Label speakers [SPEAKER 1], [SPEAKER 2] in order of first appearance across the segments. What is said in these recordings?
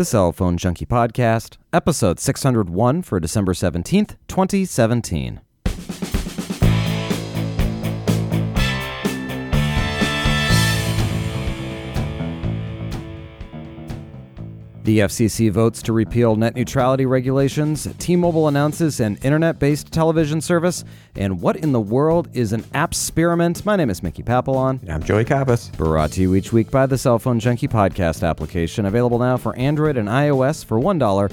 [SPEAKER 1] the Cell Phone Junkie Podcast, episode 601 for December 17th, 2017. The FCC votes to repeal net neutrality regulations. T Mobile announces an internet based television service. And what in the world is an appsperiment? My name is Mickey Papillon.
[SPEAKER 2] And I'm Joey Kappas.
[SPEAKER 1] Brought to you each week by the Cell Phone Junkie podcast application, available now for Android and iOS for $1.99.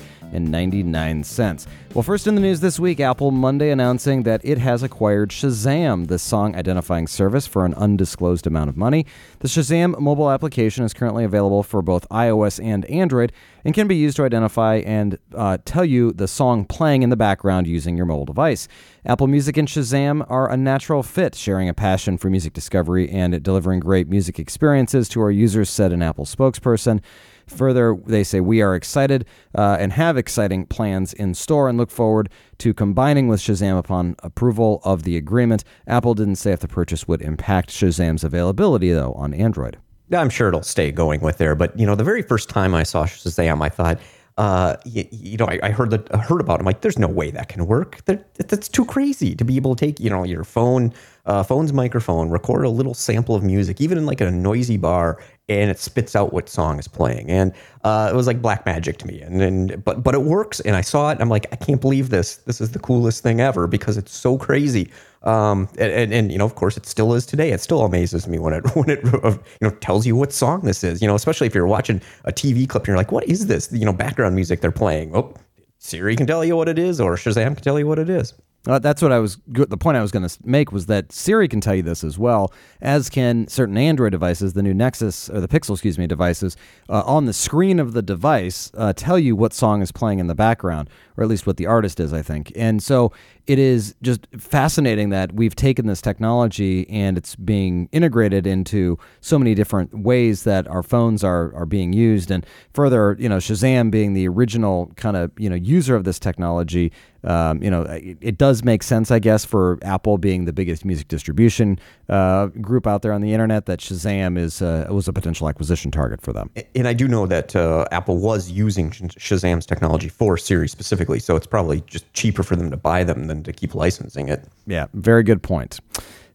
[SPEAKER 1] Well, first in the news this week, Apple Monday announcing that it has acquired Shazam, the song identifying service, for an undisclosed amount of money. The Shazam mobile application is currently available for both iOS and Android and can be used to identify and uh, tell you the song playing in the background using your mobile device. Apple Music and Shazam are a natural fit, sharing a passion for music discovery and delivering great music experiences to our users, said an Apple spokesperson. Further, they say we are excited uh, and have exciting plans in store and look forward to combining with Shazam upon approval of the agreement. Apple didn't say if the purchase would impact Shazam's availability, though, on Android.
[SPEAKER 2] I'm sure it'll stay going with there, but you know, the very first time I saw Shazam, I thought, uh, you, you, know, I, I heard that, heard about. It. I'm like, there's no way that can work. That, that's too crazy to be able to take, you know, your phone, uh, phone's microphone, record a little sample of music, even in like a noisy bar, and it spits out what song is playing. And uh, it was like black magic to me. And, and but but it works. And I saw it. I'm like, I can't believe this. This is the coolest thing ever because it's so crazy. Um, and, and, and, you know, of course, it still is today. It still amazes me when it when it uh, you know tells you what song this is. You know, especially if you're watching a TV clip and you're like, what is this? You know, background music they're playing. Oh, Siri can tell you what it is, or Shazam can tell you what it is.
[SPEAKER 1] Uh, that's what I was. The point I was going to make was that Siri can tell you this as well, as can certain Android devices, the new Nexus or the Pixel, excuse me, devices. Uh, on the screen of the device, uh, tell you what song is playing in the background, or at least what the artist is, I think. And so it is just fascinating that we've taken this technology and it's being integrated into so many different ways that our phones are are being used. And further, you know, Shazam being the original kind of you know user of this technology um, you know, it, it, does make sense, I guess, for Apple being the biggest music distribution uh, group out there on the internet that Shazam is uh, was a potential acquisition target for them.
[SPEAKER 2] And I do know that uh, Apple was using Shazam's technology for Siri specifically, so it's probably just cheaper for them to buy them than to keep licensing it.
[SPEAKER 1] Yeah, very good point.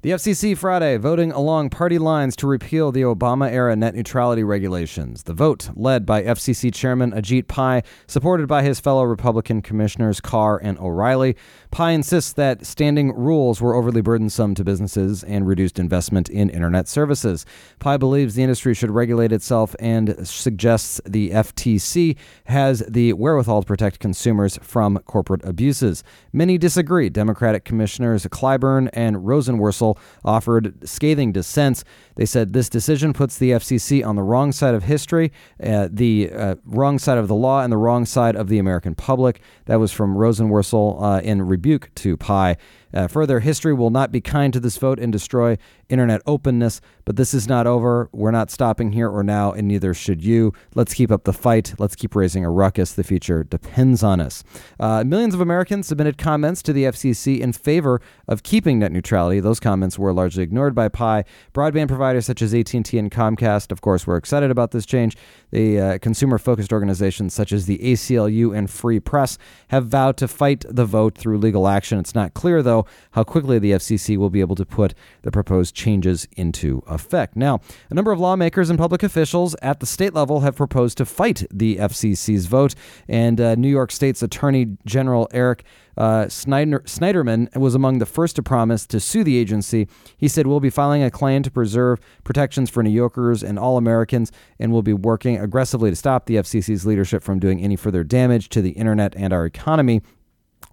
[SPEAKER 1] The FCC Friday voting along party lines to repeal the Obama era net neutrality regulations. The vote, led by FCC Chairman Ajit Pai, supported by his fellow Republican commissioners Carr and O'Rielly. Pai insists that standing rules were overly burdensome to businesses and reduced investment in internet services. Pai believes the industry should regulate itself and suggests the FTC has the wherewithal to protect consumers from corporate abuses. Many disagree. Democratic commissioners Clyburn and Rosenworcel offered scathing dissents. They said this decision puts the FCC on the wrong side of history, uh, the uh, wrong side of the law, and the wrong side of the American public. That was from Rosenworcel uh, in rebuke to Pai. Uh, further, history will not be kind to this vote and destroy internet openness, but this is not over. We're not stopping here or now, and neither should you. Let's keep up the fight. Let's keep raising a ruckus. The future depends on us. Uh, millions of Americans submitted comments to the FCC in favor of keeping net neutrality. Those comments were largely ignored by Pai. Broadband providers such as AT&T and Comcast, of course, were excited about this change. The uh, consumer-focused organizations such as the ACLU and Free Press have vowed to fight the vote through legal action. It's not clear, though, how quickly the FCC will be able to put the proposed changes into effect. Now, a number of lawmakers and public officials at the state level have proposed to fight the FCC's vote, and uh, New York State's Attorney General Eric uh, Snyder, Schneiderman was among the first to promise to sue the agency. He said, We'll be filing a claim to preserve protections for New Yorkers and all Americans, and we'll be working aggressively to stop the FCC's leadership from doing any further damage to the internet and our economy.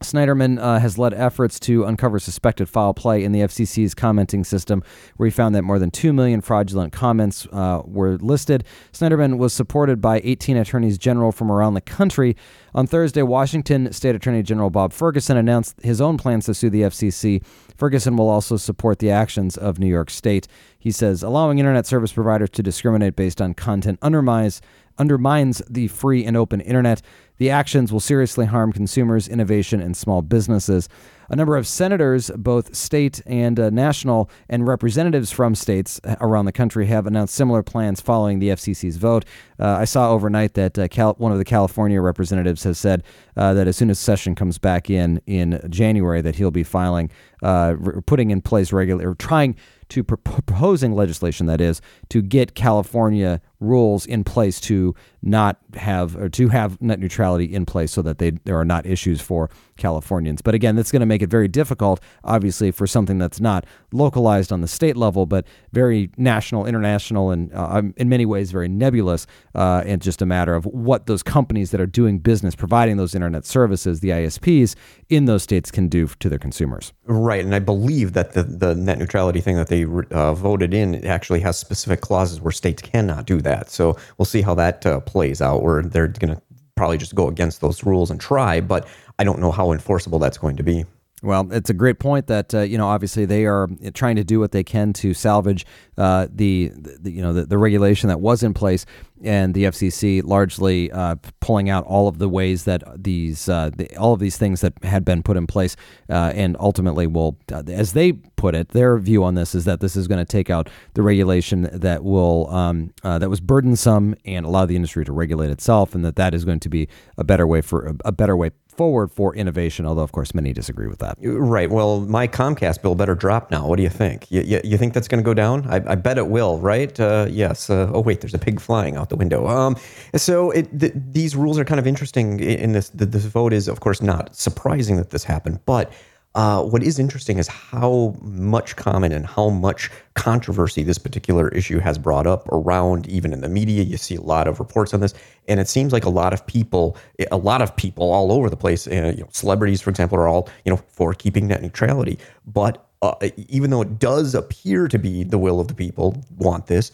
[SPEAKER 1] Schneiderman uh, has led efforts to uncover suspected foul play in the FCC's commenting system, where he found that more than 2 million fraudulent comments uh, were listed. Snyderman was supported by 18 attorneys general from around the country. On Thursday, Washington State Attorney General Bob Ferguson announced his own plans to sue the FCC. Ferguson will also support the actions of New York State. He says allowing internet service providers to discriminate based on content undermines undermines the free and open internet. The actions will seriously harm consumers, innovation, and small businesses. A number of senators, both state and uh, national, and representatives from states around the country have announced similar plans following the FCC's vote. Uh, I saw overnight that uh, Cal- one of the California representatives has said uh, that as soon as session comes back in in January, that he'll be filing, uh, re- putting in place regular, or trying to pro- proposing legislation that is to get California rules in place to not have or to have net neutrality in place so that they there are not issues for Californians. But again, that's going to make it very difficult, obviously, for something that's not localized on the state level, but very national, international, and uh, um, in many ways very nebulous. Uh, and just a matter of what those companies that are doing business, providing those internet services, the ISPs in those states, can do to their consumers.
[SPEAKER 2] Right, and I believe that the the net neutrality thing that they uh, voted in it actually has specific clauses where states cannot do that. So we'll see how that uh, plays out. Where they're going to probably just go against those rules and try, but I don't know how enforceable that's going to be.
[SPEAKER 1] Well, it's a great point that uh, you know. Obviously, they are trying to do what they can to salvage uh, the, the, you know the, the, regulation that was in place, and the FCC largely uh, pulling out all of the ways that these uh, the, all of these things that had been put in place, uh, and ultimately will, uh, as they put it, their view on this is that this is going to take out the regulation that will um, that was burdensome and allow the industry to regulate itself, and that that is going to be a better way for a, a better way forward for innovation, although, of course, many disagree with that.
[SPEAKER 2] Right. Well, my Comcast bill better drop now. What do you think? You, you, you think that's going to go down? I, I, bet it will, right? Uh, yes. Uh, oh, wait, there's a pig flying out the window. Um, so it, th- these rules are kind of interesting in this. This vote is, of course, not surprising that this happened, but uh, what is interesting is how much comment and how much controversy this particular issue has brought up around, even in the media. You see a lot of reports on this, and it seems like a lot of people, a lot of people all over the place, uh, you know, celebrities, for example, are all you know for keeping net neutrality. But uh, even though it does appear to be the will of the people want this,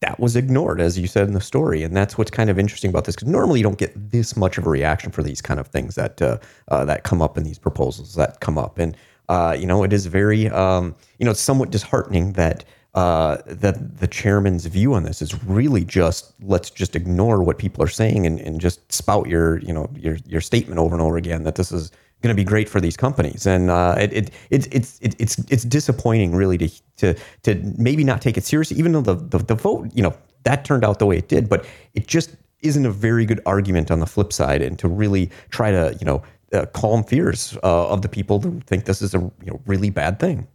[SPEAKER 2] that was ignored, as you said in the story. And that's what's kind of interesting about this, because normally you don't get this much of a reaction for these kind of things that uh, uh, that come up in these proposals that come up. And uh, you know, it is very, um, you know, it's somewhat disheartening that uh, that the chairman's view on this is really just let's just ignore what people are saying and, and just spout your, you know, your your statement over and over again that this is going to be great for these companies. And uh, it, it, it, it's it, it's it's disappointing, really, to to to maybe not take it seriously, even though the, the, the vote, you know, that turned out the way it did. But it just isn't a very good argument on the flip side, and to really try to you know uh, calm fears uh, of the people who think this is a you know really bad thing.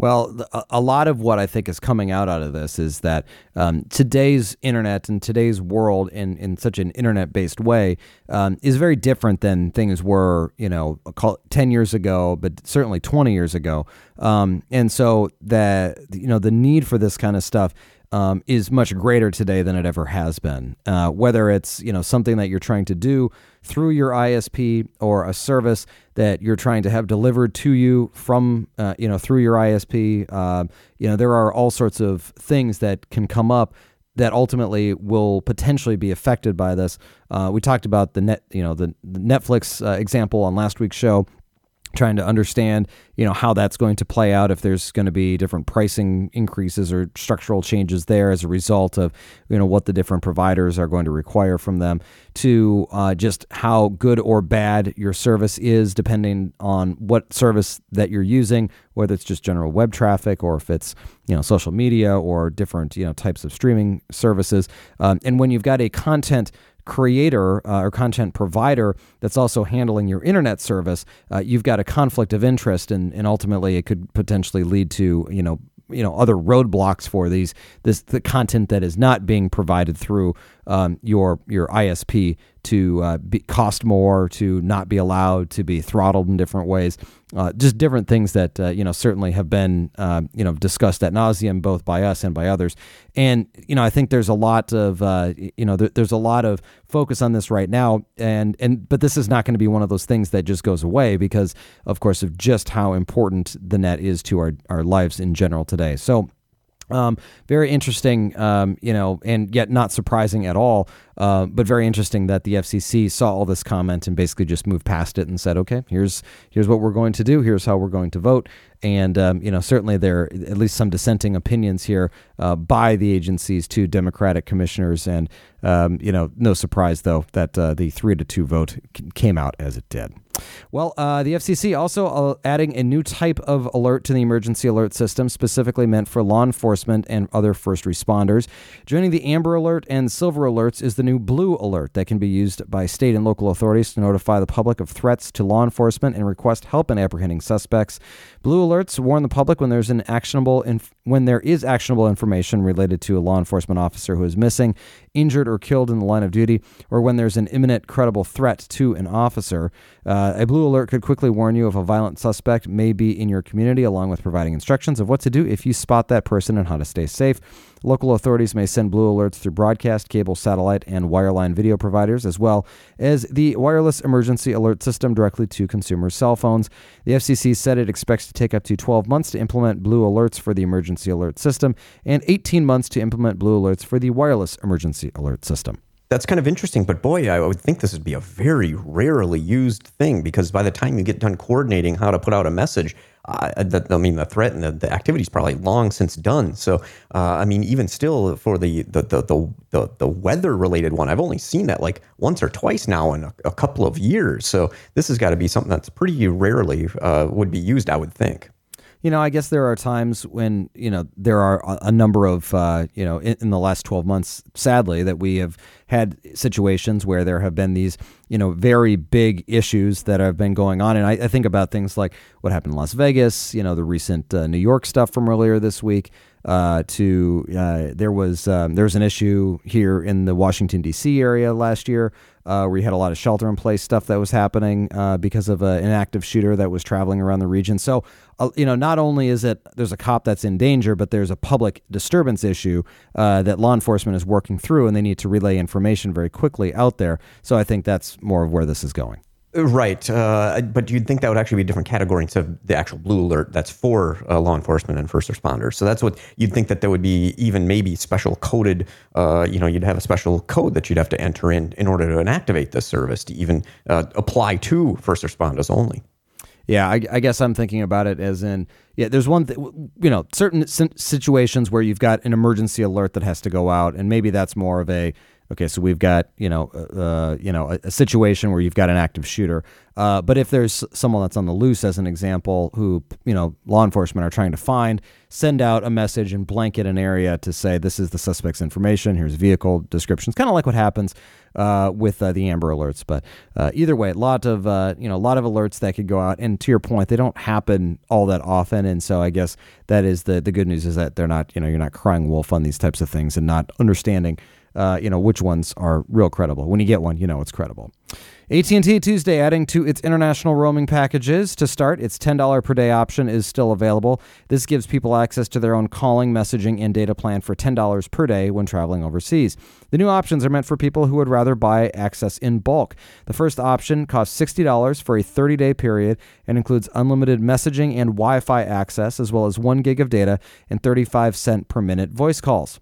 [SPEAKER 1] Well, a lot of what I think is coming out out of this is that um, today's internet and today's world in, in such an internet based way um, is very different than things were, you know, 10 years ago, but certainly 20 years ago. Um, and so that, you know, the need for this kind of stuff um, is much greater today than it ever has been. Uh, whether it's you know something that you're trying to do through your ISP or a service that you're trying to have delivered to you from uh, you know through your ISP, uh, you know there are all sorts of things that can come up that ultimately will potentially be affected by this. Uh, we talked about the net, you know, the, the Netflix uh, example on last week's show trying to understand you know how that's going to play out if there's going to be different pricing increases or structural changes there as a result of you know what the different providers are going to require from them to uh, just how good or bad your service is depending on what service that you're using whether it's just general web traffic or if it's you know social media or different you know types of streaming services. Um, and when you've got a content creator uh, or content provider that's also handling your internet service, uh, you've got a conflict of interest, and, and ultimately it could potentially lead to you know you know other roadblocks for these this the content that is not being provided through um, your your ISP to uh, be, cost more, to not be allowed to be throttled in different ways, uh, just different things that uh, you know certainly have been uh, you know discussed at nauseum both by us and by others. And you know I think there's a lot of uh, you know there, there's a lot of focus on this right now, and and but this is not going to be one of those things that just goes away because of course of just how important the net is to our our lives in general today. So Um, very interesting, um, you know, and yet not surprising at all, uh, but very interesting that the FCC saw all this comment and basically just moved past it and said, "Okay, here's here's what we're going to do. Here's how we're going to vote." And um, you know, certainly there are at least some dissenting opinions here uh, by the agency's two Democratic commissioners, and um, you know, no surprise though that uh, the three to two vote came out as it did. Well, uh, the FCC also uh, adding a new type of alert to the emergency alert system, specifically meant for law enforcement and other first responders. Joining the Amber Alert and Silver Alerts is the new Blue Alert that can be used by state and local authorities to notify the public of threats to law enforcement and request help in apprehending suspects. Blue alerts warn the public when there's an actionable inf- when there is actionable information related to a law enforcement officer who is missing, injured, or killed in the line of duty, or when there's an imminent credible threat to an officer. Uh, Uh, a blue alert could quickly warn you if a violent suspect may be in your community, along with providing instructions of what to do if you spot that person and how to stay safe. Local authorities may send blue alerts through broadcast, cable, satellite, and wireline video providers, as well as the wireless emergency alert system directly to consumers' cell phones. The FCC said it expects to take up to 12 months to implement blue alerts for the emergency alert system and 18 months to implement blue alerts for the wireless emergency alert system
[SPEAKER 2] that's kind of interesting. But boy, I would think this would be a very rarely used thing because by the time you get done coordinating how to put out a message, uh, the, I mean, the threat and the, the activity is probably long since done. So, uh, I mean, even still for the the the the, the, the weather related one, I've only seen that like once or twice now in a, a couple of years. So, this has got to be something that's pretty rarely uh, would be used, I would think
[SPEAKER 1] you know, I guess there are times when you know there are a, number of uh, you know in, in, the last twelve months, sadly, that we have had situations where there have been these you know very big issues that have been going on, and I, I think about things like what happened in Las Vegas, you know, the recent uh, New York stuff from earlier this week. Uh, to uh, there was um, there was an issue here in the Washington D.C. area last year uh, where you had a lot of shelter in place stuff that was happening uh, because of an active shooter that was traveling around the region. So, uh, you know, not only is it there's a cop that's in danger, but there's a public disturbance issue that law enforcement is working through, and they need to relay information very quickly out there. So, I think that's more of where this is going.
[SPEAKER 2] Right, uh, but you'd think that would actually be a different category instead of the actual blue alert that's for uh, law enforcement and first responders. So that's what you'd think that there would be even maybe special coded. Uh, you know, you'd have a special code that you'd have to enter in in order to inactivate this service to even uh, apply to first responders only.
[SPEAKER 1] Yeah, I, I, guess I'm thinking about it as in yeah. There's one, th- you know, certain situations where you've got an emergency alert that has to go out, and maybe that's more of a Okay, so we've got you know uh, uh, you know a, a, situation where you've got an active shooter, uh, but if there's someone that's on the loose, as an example, who you know law enforcement are trying to find, send out a message and blanket an area to say this is the suspect's information. Here's vehicle descriptions, kind of like what happens uh, with uh, the Amber Alerts. But uh, either way, a lot of you know a lot of alerts that could go out, and to your point, they don't happen all that often, and so I guess that is the the good news is that they're not you know you're not crying wolf on these types of things and not understanding uh, you know which ones are real credible. When you get one, you know it's credible. AT&T Tuesday adding to its international roaming packages. To start, its $10 per day option is still available. This gives people access to their own calling, messaging, and data plan for $10 per day when traveling overseas. The new options are meant for people who would rather buy access in bulk. The first option costs $60 for a 30-day period and includes unlimited messaging and Wi-Fi access as well as 1 gig of data and 35 cent per minute voice calls.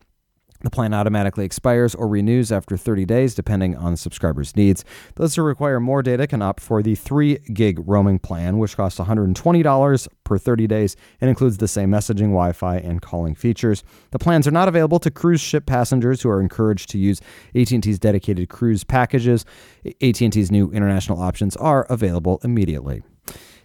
[SPEAKER 1] The plan automatically expires or renews after 30 days, depending on the subscriber's needs. Those who require more data can opt for the 3 gig roaming plan, which costs $120 per 30 days and includes the same messaging, Wi Fi, and calling features. The plans are not available to cruise ship passengers who are encouraged to use AT&T's dedicated cruise packages. AT&T's new international options are available immediately.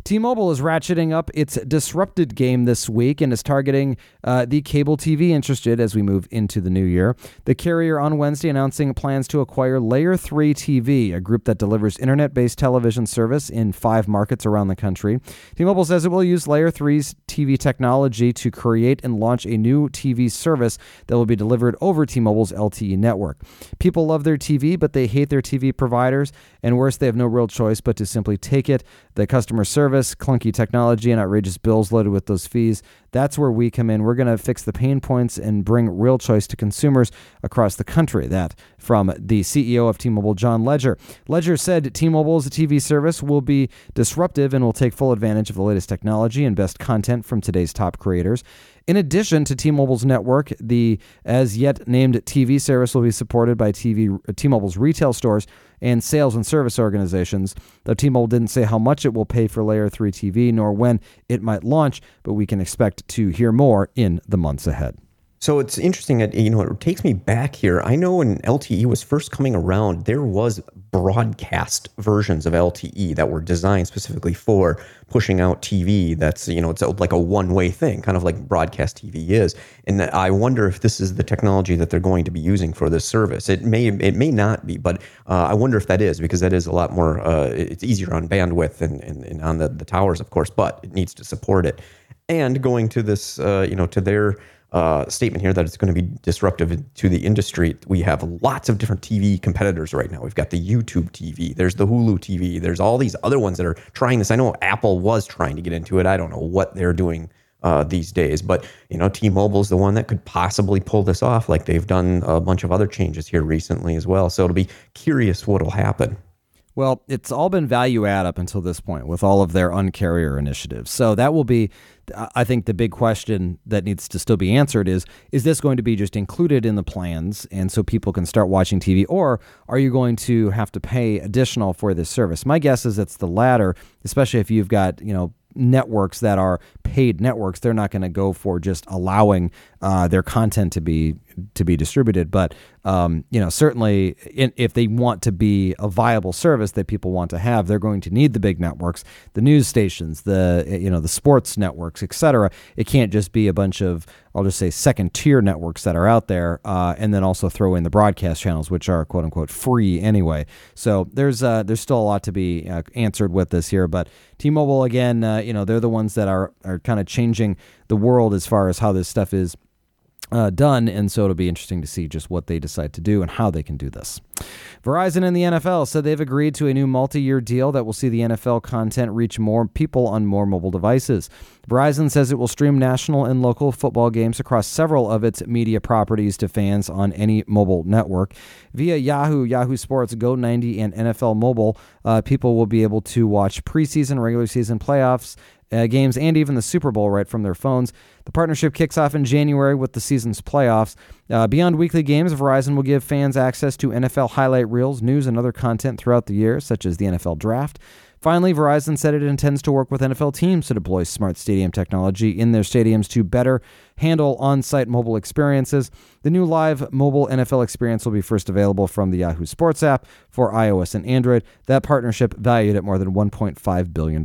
[SPEAKER 1] T Mobile is ratcheting up its disrupted game this week and is targeting uh, the cable TV interested as we move into the new year. The carrier on Wednesday announcing plans to acquire Layer 3 TV, a group that delivers internet based television service in five markets around the country. T Mobile says it will use Layer 3's TV technology to create and launch a new TV service that will be delivered over T Mobile's LTE network. People love their TV, but they hate their TV providers, and worse, they have no real choice but to simply take it. The customer service clunky technology, and outrageous bills loaded with those fees. That's where we come in. We're going to fix the pain points and bring real choice to consumers across the country. That from the CEO of T Mobile, John Legere. Legere said T Mobile's TV service will be disruptive and will take full advantage of the latest technology and best content from today's top creators. In addition to T-Mobile's network, the as yet named TV service will be supported by TV uh, T-Mobile's retail stores and sales and service organizations. Though T-Mobile didn't say how much it will pay for Layer 3 TV nor when it might launch, but we can expect to hear more in the months ahead.
[SPEAKER 2] So it's interesting that you know it takes me back here. I know when LTE was first coming around, there was broadcast versions of LTE that were designed specifically for pushing out TV. That's you know it's like a one-way thing, kind of like broadcast TV is. And I wonder if this is the technology that they're going to be using for this service. It may it may not be, but uh, I wonder if that is because that is a lot more. Uh, it's easier on bandwidth and, and, and on the, the towers, of course, but it needs to support it. And going to this, uh, you know, to their uh, statement here that it's going to be disruptive to the industry. We have lots of different TV competitors right now. We've got the YouTube TV, there's the Hulu TV, there's all these other ones that are trying this. I know Apple was trying to get into it. I don't know what they're doing uh, these days, but you know, T-Mobile is the one that could possibly pull this off, like they've done a bunch of other changes here recently as well. So it'll be curious what'll happen.
[SPEAKER 1] Well, it's all been value add up until this point with all of their uncarrier initiatives. So that will be, I think, the big question that needs to still be answered is is this going to be just included in the plans and so people can start watching TV, or are you going to have to pay additional for this service? My guess is it's the latter, especially if you've got, you know, networks that are paid networks they're not going to go for just allowing uh, their content to be to be distributed. But um, you know, certainly, in, if they want to be a viable service that people want to have, they're going to need the big networks, the news stations, the you know the sports networks, etc. It can't just be a bunch of I'll just say second tier networks that are out there, uh, and then also throw in the broadcast channels, which are quote unquote free anyway. So there's uh, there's still a lot to be uh, answered with this here, but T-Mobile again, uh, you know, they're the ones that are are kind of changing the world as far as how this stuff is uh, done. And so it'll be interesting to see just what they decide to do and how they can do this. Verizon and the NFL said they've agreed to a new multi year deal that will see the NFL content reach more people on more mobile devices. Verizon says it will stream national and local football games across several of its media properties to fans on any mobile network. Via Yahoo, Yahoo Sports, Go90, and NFL Mobile, uh, people will be able to watch preseason, regular season playoffs uh, games and even the Super Bowl right from their phones. The partnership kicks off in January with the season's playoffs. Uh, beyond weekly games, Verizon will give fans access to NFL highlight reels, news, and other content throughout the year, such as the NFL Draft. Finally, Verizon said it intends to work with NFL teams to deploy smart stadium technology in their stadiums to better handle on site mobile experiences. The new live mobile NFL experience will be first available from the Yahoo Sports app for iOS and Android. That partnership valued at more than $1.5 billion.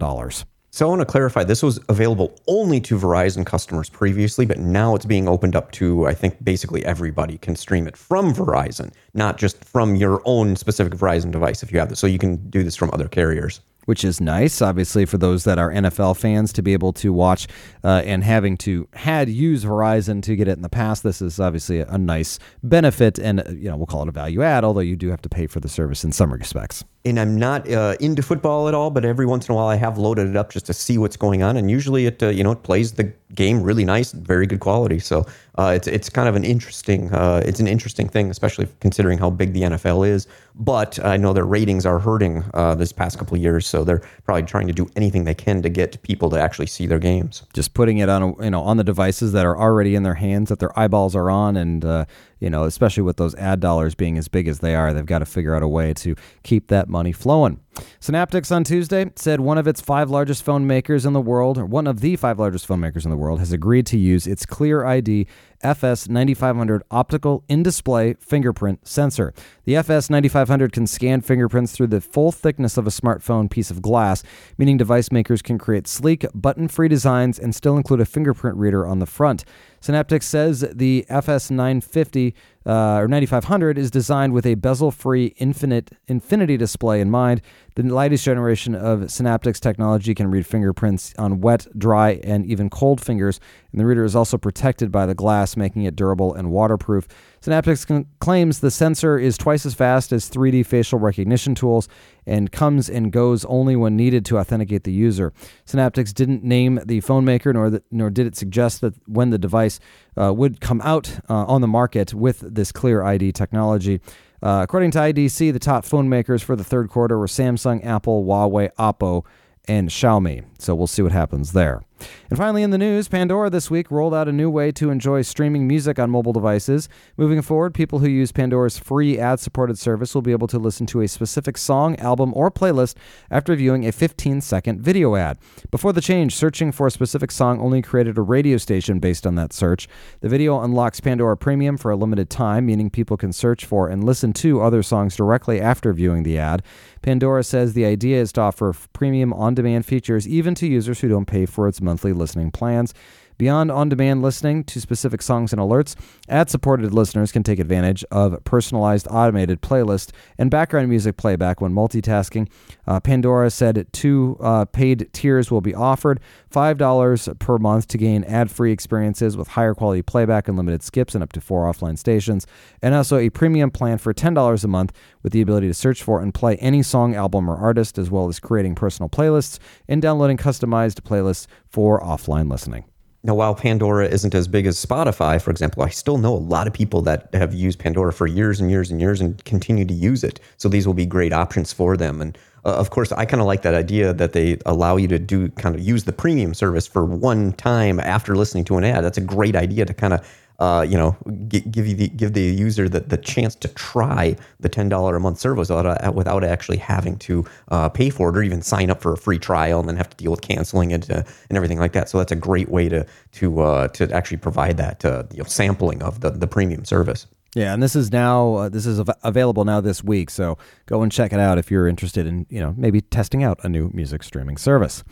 [SPEAKER 2] So I want to clarify this was available only to Verizon customers previously, but now it's being opened up to, I think, basically everybody can stream it from Verizon, not just from your own specific Verizon device if you have this. So you can do this from other carriers
[SPEAKER 1] which is nice, obviously, for those that are NFL fans to be able to watch uh, and having to had use Verizon to get it in the past. This is obviously a, nice benefit, and you know we'll call it a value add, although you do have to pay for the service in some respects
[SPEAKER 2] and I'm not uh, into football at all, but every once in a while I have loaded it up just to see what's going on, and usually it uh, you know it plays the game really nice, very good quality. So uh, it's it's kind of an interesting uh, it's an interesting thing, especially considering how big the NFL is. But I know their ratings are hurting uh, this past couple of years, so they're probably trying to do anything they can to get people to actually see their games.
[SPEAKER 1] Just putting it on a, you know on the devices that are already in their hands that their eyeballs are on, and uh, you know, especially with those ad dollars being as big as they are, they've got to figure out a way to keep that money flowing. Synaptics on Tuesday said one of its five largest phone makers in the world, or one of the five largest phone makers in the world, has agreed to use its Clear ID FS9500 optical in display fingerprint sensor. The FS9500 can scan fingerprints through the full thickness of a smartphone piece of glass, meaning device makers can create sleek, button free designs and still include a fingerprint reader on the front. Synaptics says the FS950 uh, or 9500 is designed with a bezel-free infinite infinity display in mind. The latest generation of Synaptics technology can read fingerprints on wet, dry, and even cold fingers, and the reader is also protected by the glass, making it durable and waterproof. Synaptics con- claims the sensor is twice as fast as 3D facial recognition tools and comes and goes only when needed to authenticate the user. Synaptics didn't name the phone maker, nor, the, nor did it suggest that when the device uh, would come out uh, on the market with this Clear ID technology. Uh, according to IDC, the top phone makers for the third quarter were Samsung, Apple, Huawei, Oppo, and Xiaomi. So we'll see what happens there. And finally, in the news, Pandora this week rolled out a new way to enjoy streaming music on mobile devices. Moving forward, people who use Pandora's free ad supported service will be able to listen to a specific song, album, or playlist after viewing a 15 second video ad. Before the change, searching for a specific song only created a radio station based on that search. The video unlocks Pandora Premium for a limited time, meaning people can search for and listen to other songs directly after viewing the ad. Pandora says the idea is to offer premium on demand features even to users who don't pay for its monthly listening plans. Beyond on demand listening to specific songs and alerts, ad supported listeners can take advantage of personalized automated playlist and background music playback when multitasking. Uh, Pandora said two uh, paid tiers will be offered $5 per month to gain ad free experiences with higher quality playback and limited skips and up to four offline stations, and also a premium plan for $10 a month with the ability to search for and play any song, album, or artist, as well as creating personal playlists and downloading customized playlists for offline listening.
[SPEAKER 2] Now, while Pandora isn't as big as Spotify, for example, I still know a lot of people that have used Pandora for years and years and years and continue to use it. So these will be great options for them. And uh, of course, I kind of like that idea that they allow you to do kind of use the premium service for one time after listening to an ad. That's a great idea to kind of uh, you know, give you the, give the user the, the chance to try the ten dollar a month service without, without actually having to uh, pay for it or even sign up for a free trial and then have to deal with canceling it uh, and everything like that. So that's a great way to to uh, to actually provide that uh, you know, sampling of the the premium service.
[SPEAKER 1] Yeah, and this is now uh, this is av- available now this week, so go and check it out if you're interested in you know maybe testing out a new music streaming service.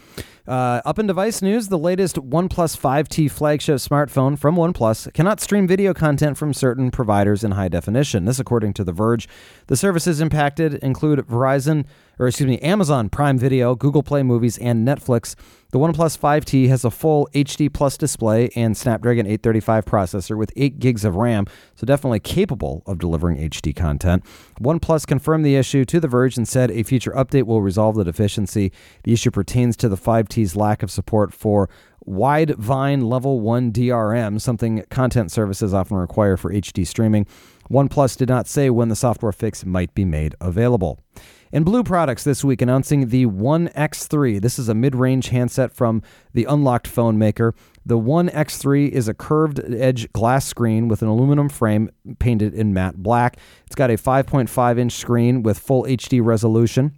[SPEAKER 1] Uh, up in device news, the latest OnePlus 5T flagship smartphone from OnePlus cannot stream video content from certain providers in high definition. This, according to The Verge. The services impacted include Verizon, or excuse me, Amazon Prime Video, Google Play Movies, and Netflix. The OnePlus 5T has a full HD Plus display and Snapdragon 835 processor with 8 gigs of RAM, so definitely capable of delivering HD content. OnePlus confirmed the issue to The Verge and said a future update will resolve the deficiency. The issue pertains to the 5T's lack of support for Widevine Level 1 DRM, something content services often require for HD streaming. OnePlus did not say when the software fix might be made available. And BLU Products this week announcing the One X3. This is a mid range handset from the unlocked phone maker. The One X3 is a curved edge glass screen with an aluminum frame painted in matte black. It's got a 5.5 inch screen with full HD resolution.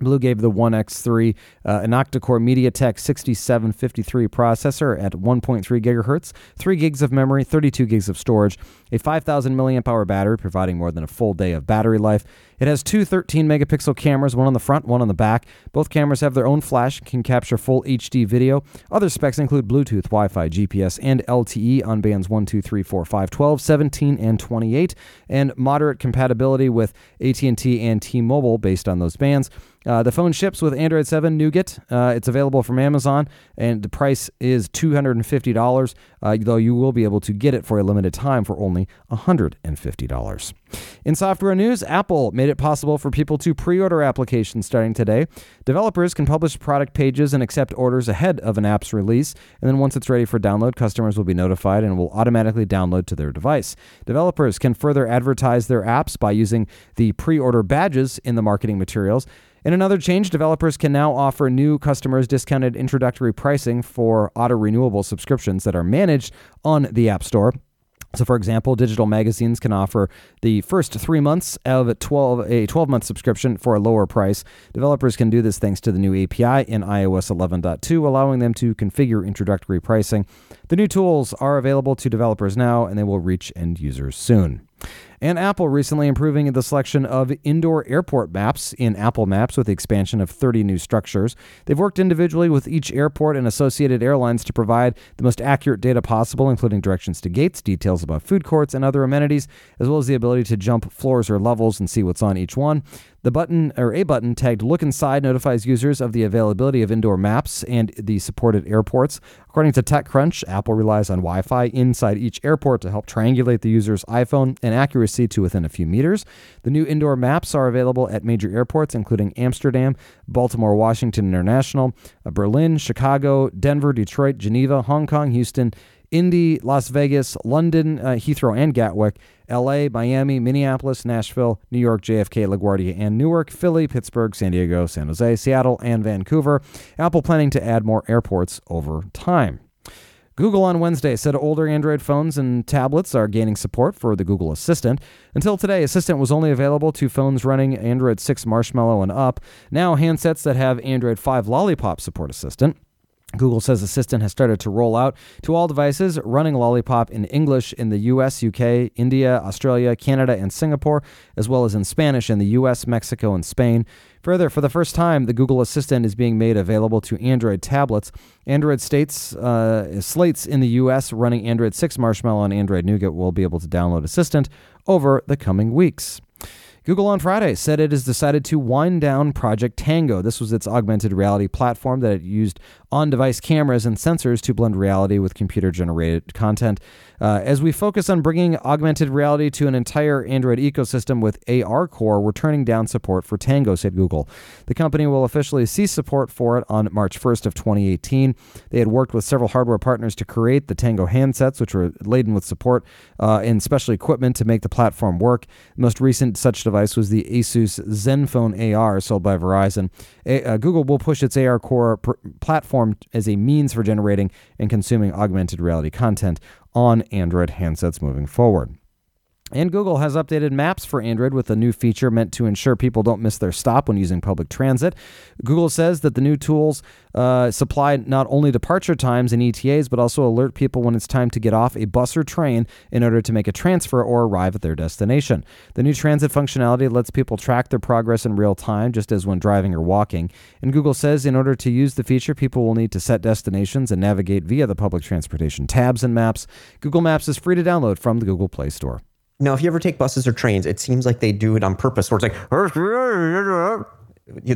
[SPEAKER 1] BLU gave the One X3 uh, an octa-core MediaTek 6753 processor at 1.3 gigahertz, 3 gigs of memory, 32 gigs of storage, a 5,000 milliamp hour battery providing more than a full day of battery life. It has two 13 megapixel cameras, one on the front, one on the back. Both cameras have their own flash, can capture full HD video. Other specs include Bluetooth, Wi-Fi, GPS, and LTE on bands 1, 2, 3, 4, 5, 12, 17, and 28, and moderate compatibility with AT&T and T-Mobile based on those bands. Uh, the phone ships with Android 7 Nougat. Uh, it's available from Amazon, and the price is $250, uh, though you will be able to get it for a limited time for only $150. In software news, Apple made it possible for people to pre order applications starting today. Developers can publish product pages and accept orders ahead of an app's release, and then once it's ready for download, customers will be notified and will automatically download to their device. Developers can further advertise their apps by using the pre order badges in the marketing materials. In another change, developers can now offer new customers discounted introductory pricing for auto renewable subscriptions that are managed on the App Store. So, for example, digital magazines can offer the first three months of 12, a 12 month subscription for a lower price. Developers can do this thanks to the new API in iOS 11.2, allowing them to configure introductory pricing. The new tools are available to developers now, and they will reach end users soon. And Apple recently improving the selection of indoor airport maps in Apple Maps with the expansion of 30 new structures. They've worked individually with each airport and associated airlines to provide the most accurate data possible, including directions to gates, details about food courts, and other amenities, as well as the ability to jump floors or levels and see what's on each one. The button or a button tagged Look Inside notifies users of the availability of indoor maps and the supported airports. According to TechCrunch, Apple relies on Wi Fi inside each airport to help triangulate the user's iPhone and accuracy to within a few meters. The new indoor maps are available at major airports, including Amsterdam, Baltimore, Washington International, uh, Berlin, Chicago, Denver, Detroit, Geneva, Hong Kong, Houston, Indy, Las Vegas, London, uh, Heathrow, and Gatwick, LA, Miami, Minneapolis, Nashville, New York, JFK, LaGuardia, and Newark, Philly, Pittsburgh, San Diego, San Jose, Seattle, and Vancouver. Apple planning to add more airports over time. Google on Wednesday said older Android phones and tablets are gaining support for the Google Assistant. Until today, Assistant was only available to phones running Android 6 Marshmallow and up. Now, handsets that have Android 5 Lollipop support Assistant. Google says Assistant has started to roll out to all devices running Lollipop in English in the US, UK, India, Australia, Canada, and Singapore, as well as in Spanish in the US, Mexico, and Spain. Further, for the first time, the Google Assistant is being made available to Android tablets. Android states uh, slates in the US running Android 6 Marshmallow and Android Nougat will be able to download Assistant over the coming weeks. Google on Friday said it has decided to wind down Project Tango. This was its augmented reality platform that it used on device cameras and sensors to blend reality with computer generated content. Uh, as we focus on bringing augmented reality to an entire Android ecosystem with AR Core, we're turning down support for Tango, said Google. The company will officially cease support for it on March 1st of 2018. They had worked with several hardware partners to create the Tango handsets, which were laden with support uh, and special equipment to make the platform work. The most recent such device was the Asus ZenFone AR sold by Verizon. A- uh, Google will push its AR Core pr- platform as a means for generating and consuming augmented reality content on Android handsets moving forward. And Google has updated maps for Android with a new feature meant to ensure people don't miss their stop when using public transit. Google says that the new tools uh, supply not only departure times and ETAs, but also alert people when it's time to get off a bus or train in order to make a transfer or arrive at their destination. The new transit functionality lets people track their progress in real time, just as when driving or walking. And Google says in order to use the feature, people will need to set destinations and navigate via the public transportation tabs and maps. Google Maps is free to download from the Google Play Store.
[SPEAKER 2] Now, if you ever take buses or trains, it seems like they do it on purpose, where it's like,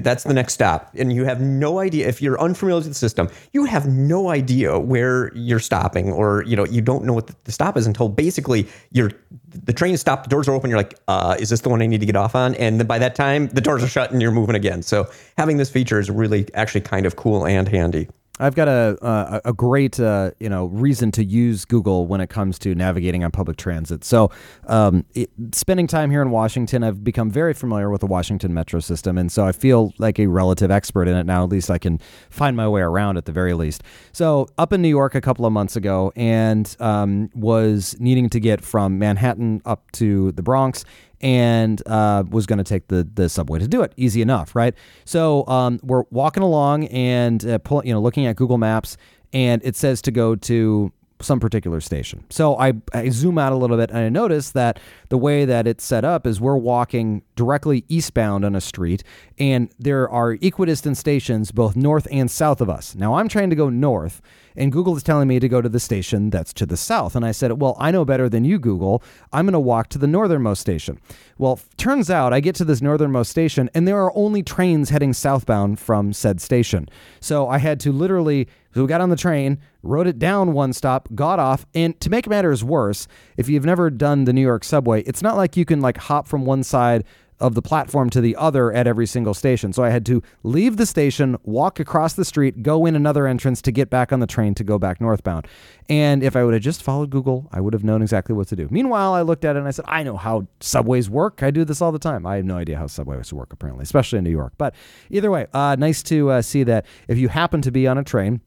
[SPEAKER 2] that's the next stop. And you have no idea, if you're unfamiliar with the system, you have no idea where you're stopping, or, you know, you don't know what the stop is until basically you're, the train is stopped, the doors are open, you're like, uh, is this the one I need to get off on? And then by that time, the doors are shut and you're moving again. So having this feature is really actually kind of cool and handy.
[SPEAKER 1] I've got a a, a great uh, you know reason to use Google when it comes to navigating on public transit. So, um, it, spending time here in Washington, I've become very familiar with the Washington Metro system, and so I feel like a relative expert in it now. At least I can find my way around at the very least. So, up in New York a couple of months ago, and um, was needing to get from Manhattan up to the Bronx and uh, was going to take the the subway to do it. Easy enough, right? So um, we're walking along and uh, pull, you know looking at Google Maps, and it says to go to some particular station. So I, I zoom out a little bit and I notice that the way that it's set up is we're walking directly eastbound on a street and there are equidistant stations both north and south of us. Now I'm trying to go north and Google is telling me to go to the station that's to the south. And I said, Well, I know better than you, Google. I'm going to walk to the northernmost station. Well, turns out I get to this northernmost station, and there are only trains heading southbound from said station. So I had to literally, so we got on the train, wrote it down one stop, got off, and to make matters worse, if you've never done the New York subway, it's not like you can like hop from one side of the platform to the other at every single station. So I had to leave the station, walk across the street, go in another entrance to get back on the train to go back northbound. And if I would have just followed Google, I would have known exactly what to do. Meanwhile, I looked at it and I said, I know how subways work. I do this all the time. I have no idea how subways work, apparently, especially in New York. But either way, uh, nice to uh, see that if you happen to be on a train,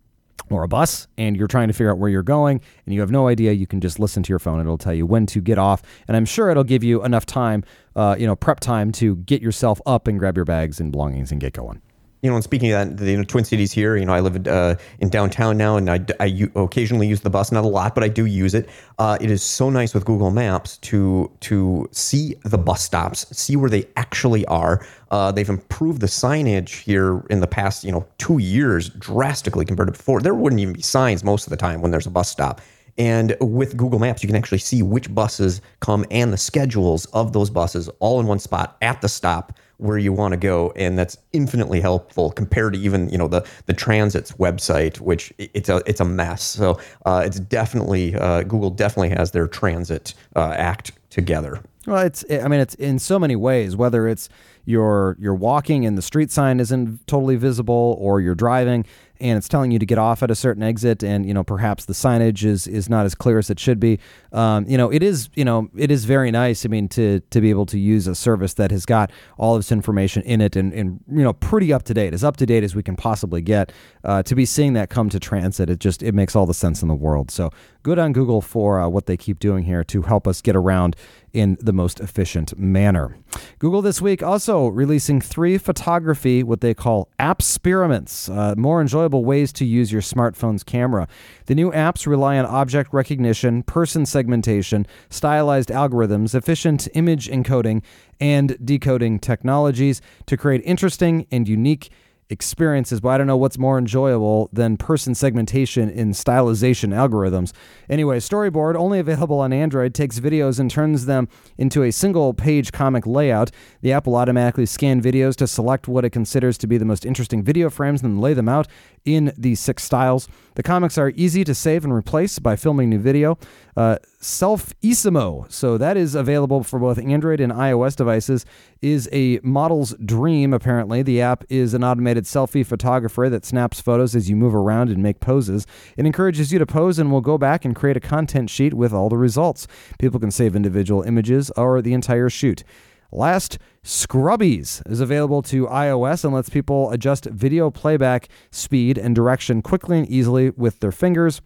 [SPEAKER 1] or a bus and you're trying to figure out where you're going and you have no idea, you can just listen to your phone. It'll tell you when to get off. And I'm sure it'll give you enough time, uh, you know, prep time to get yourself up and grab your bags and belongings and get going
[SPEAKER 2] you know, and speaking of that, you know, Twin Cities here, you know, I live uh, in downtown now, and I, I u- occasionally use the bus, not a lot, but I do use it. Uh, it is so nice with Google Maps to to see the bus stops, see where they actually are. Uh, they've improved the signage here in the past, you know, two years drastically compared to before. There wouldn't even be signs most of the time when there's a bus stop. And with Google Maps, you can actually see which buses come and the schedules of those buses all in one spot at the stop where you want to go, and that's infinitely helpful compared to even you know the the transit's website, which it's a it's a mess. So uh, it's definitely uh, Google definitely has their transit uh, act together.
[SPEAKER 1] Well, it's I mean it's in so many ways. Whether it's you're you're walking and the street sign isn't totally visible, or you're driving and it's telling you to get off at a certain exit, and you know perhaps the signage is is not as clear as it should be. Um, you know, it is you know it is very nice. I mean, to to be able to use a service that has got all of this information in it and, and you know pretty up to date, as up to date as we can possibly get. Uh, to be seeing that come to transit, it just it makes all the sense in the world. So good on Google for uh, what they keep doing here to help us get around in the most efficient manner. Google this week also releasing three photography, what they call appsperiments, uh, more enjoyable ways to use your smartphone's camera. The new apps rely on object recognition, person segmentation, stylized algorithms, efficient image encoding, and decoding technologies to create interesting and unique experiences, but I don't know what's more enjoyable than person segmentation in stylization algorithms. Anyway, Storyboard, only available on Android, takes videos and turns them into a single page comic layout. The app will automatically scan videos to select what it considers to be the most interesting video frames and lay them out in these six styles. The comics are easy to save and replace by filming new video. Uh, Selfissimo, so that is available for both Android and iOS devices, is a model's dream, apparently. The app is an automated selfie photographer that snaps photos as you move around and make poses. It encourages you to pose and will go back and create a contact sheet with all the results. People can save individual images or the entire shoot. Last, Scrubbies is available to iOS and lets people adjust video playback speed and direction quickly and easily with their fingers.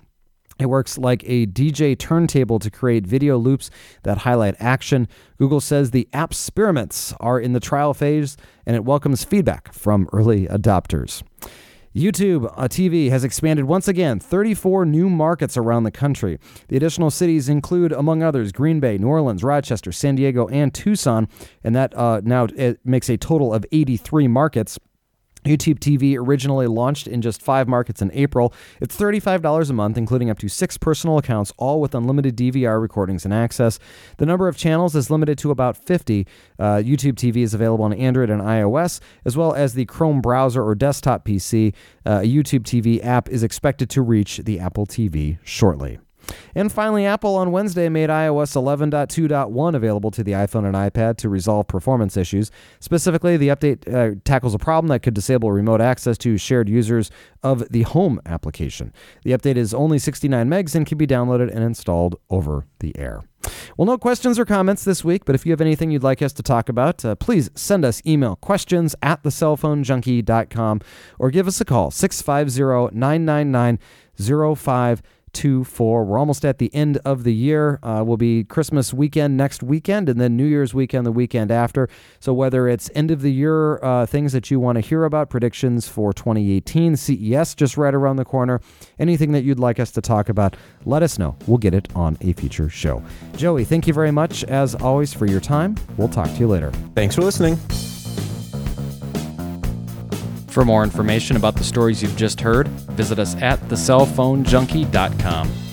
[SPEAKER 1] It works like a DJ turntable to create video loops that highlight action. Google says the appsperiments are in the trial phase and it welcomes feedback from early adopters. YouTube uh, TV has expanded once again 34 new markets around the country. The additional cities include, among others, Green Bay, New Orleans, Rochester, San Diego, and Tucson, and that uh, now makes a total of 83 markets. YouTube TV originally launched in just five markets in April. It's $35 a month, including up to six personal accounts, all with unlimited DVR recordings and access. The number of channels is limited to about 50. Uh, YouTube TV is available on Android and iOS, as well as the Chrome browser or desktop PC. Uh, a YouTube TV app is expected to reach the Apple TV shortly. And finally, Apple on Wednesday made iOS 11.2.1 available to the iPhone and iPad to resolve performance issues. Specifically, the update uh, tackles a problem that could disable remote access to shared users of the Home application. The update is only 69 megs and can be downloaded and installed over the air. Well, no questions or comments this week, but if you have anything you'd like us to talk about, uh, please send us email questions at thecellphonejunkie.com or give us a call 650 999 05 two, four. We're almost at the end of the year. Uh, will be Christmas weekend next weekend, and then New Year's weekend the weekend after. So whether it's end of the year uh, things that you want to hear about, predictions for 2018, CES just right around the corner, anything that you'd like us to talk about, let us know. We'll get it on a future show. Joey, thank you very much as always for your time. We'll talk to you later.
[SPEAKER 2] Thanks for listening.
[SPEAKER 1] For more information about the stories you've just heard, visit us at thecellphonejunkie.com.